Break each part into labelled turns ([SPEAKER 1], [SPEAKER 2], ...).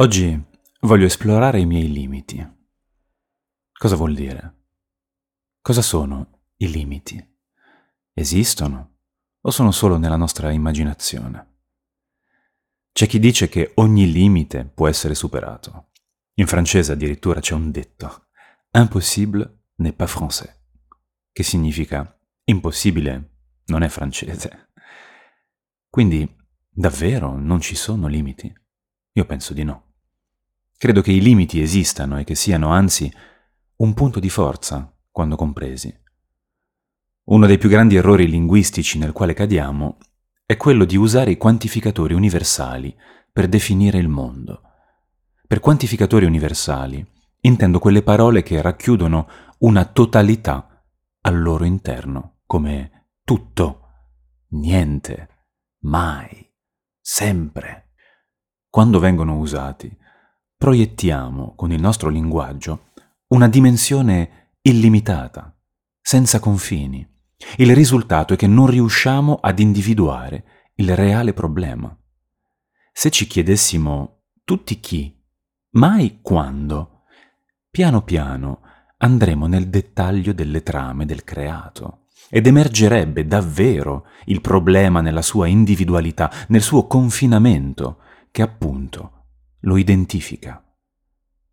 [SPEAKER 1] Oggi voglio esplorare i miei limiti. Cosa vuol dire? Cosa sono i limiti? Esistono o sono solo nella nostra immaginazione? C'è chi dice che ogni limite può essere superato. In francese addirittura c'è un detto, impossible n'est pas français, che significa impossibile non è francese. Quindi davvero non ci sono limiti? Io penso di no. Credo che i limiti esistano e che siano anzi un punto di forza quando compresi. Uno dei più grandi errori linguistici nel quale cadiamo è quello di usare i quantificatori universali per definire il mondo. Per quantificatori universali intendo quelle parole che racchiudono una totalità al loro interno, come tutto, niente, mai, sempre. Quando vengono usati, proiettiamo con il nostro linguaggio una dimensione illimitata, senza confini. Il risultato è che non riusciamo ad individuare il reale problema. Se ci chiedessimo tutti chi, mai quando, piano piano andremo nel dettaglio delle trame del creato ed emergerebbe davvero il problema nella sua individualità, nel suo confinamento, che appunto lo identifica.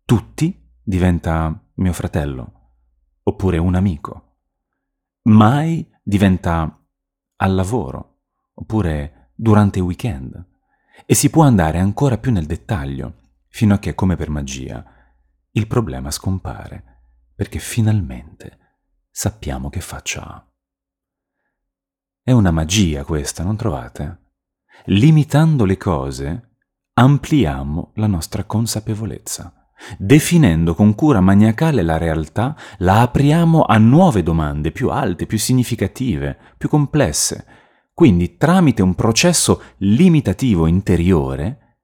[SPEAKER 1] Tutti diventa mio fratello, oppure un amico. Mai diventa al lavoro, oppure durante il weekend. E si può andare ancora più nel dettaglio, fino a che, come per magia, il problema scompare, perché finalmente sappiamo che faccia ha. È una magia questa, non trovate? Limitando le cose, ampliamo la nostra consapevolezza. Definendo con cura maniacale la realtà, la apriamo a nuove domande più alte, più significative, più complesse. Quindi, tramite un processo limitativo interiore,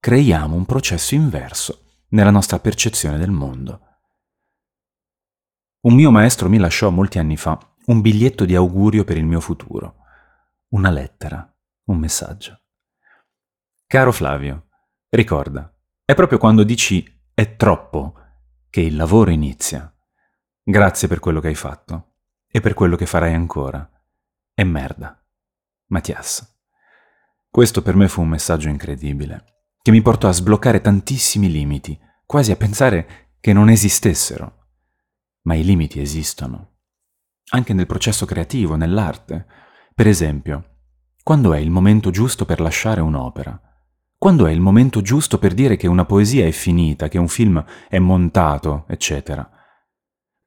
[SPEAKER 1] creiamo un processo inverso nella nostra percezione del mondo. Un mio maestro mi lasciò molti anni fa un biglietto di augurio per il mio futuro, una lettera, un messaggio. Caro Flavio, ricorda, è proprio quando dici è troppo che il lavoro inizia. Grazie per quello che hai fatto e per quello che farai ancora. È merda. Mattias. Questo per me fu un messaggio incredibile, che mi portò a sbloccare tantissimi limiti, quasi a pensare che non esistessero. Ma i limiti esistono. Anche nel processo creativo, nell'arte. Per esempio, quando è il momento giusto per lasciare un'opera? Quando è il momento giusto per dire che una poesia è finita, che un film è montato, eccetera?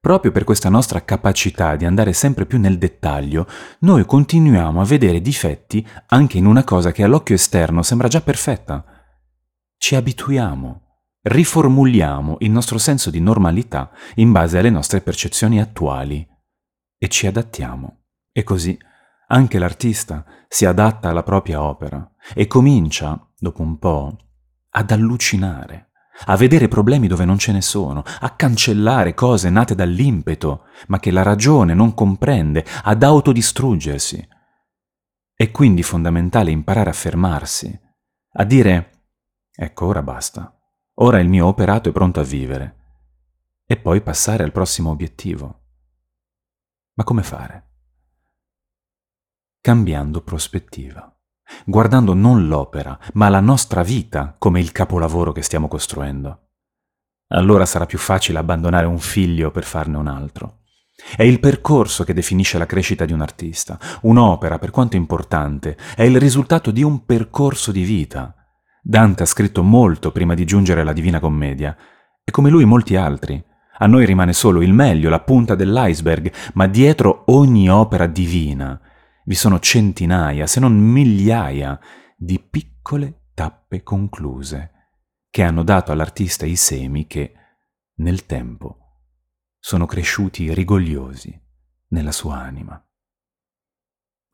[SPEAKER 1] Proprio per questa nostra capacità di andare sempre più nel dettaglio, noi continuiamo a vedere difetti anche in una cosa che all'occhio esterno sembra già perfetta. Ci abituiamo, riformuliamo il nostro senso di normalità in base alle nostre percezioni attuali e ci adattiamo. E così anche l'artista si adatta alla propria opera e comincia, dopo un po', ad allucinare, a vedere problemi dove non ce ne sono, a cancellare cose nate dall'impeto, ma che la ragione non comprende, ad autodistruggersi. È quindi fondamentale imparare a fermarsi, a dire ecco ora basta, ora il mio operato è pronto a vivere, e poi passare al prossimo obiettivo. Ma come fare? cambiando prospettiva, guardando non l'opera, ma la nostra vita come il capolavoro che stiamo costruendo. Allora sarà più facile abbandonare un figlio per farne un altro. È il percorso che definisce la crescita di un artista. Un'opera, per quanto importante, è il risultato di un percorso di vita. Dante ha scritto molto prima di giungere alla Divina Commedia, e come lui molti altri. A noi rimane solo il meglio, la punta dell'iceberg, ma dietro ogni opera divina vi sono centinaia, se non migliaia, di piccole tappe concluse che hanno dato all'artista i semi che, nel tempo, sono cresciuti rigogliosi nella sua anima.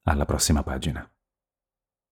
[SPEAKER 1] Alla prossima pagina.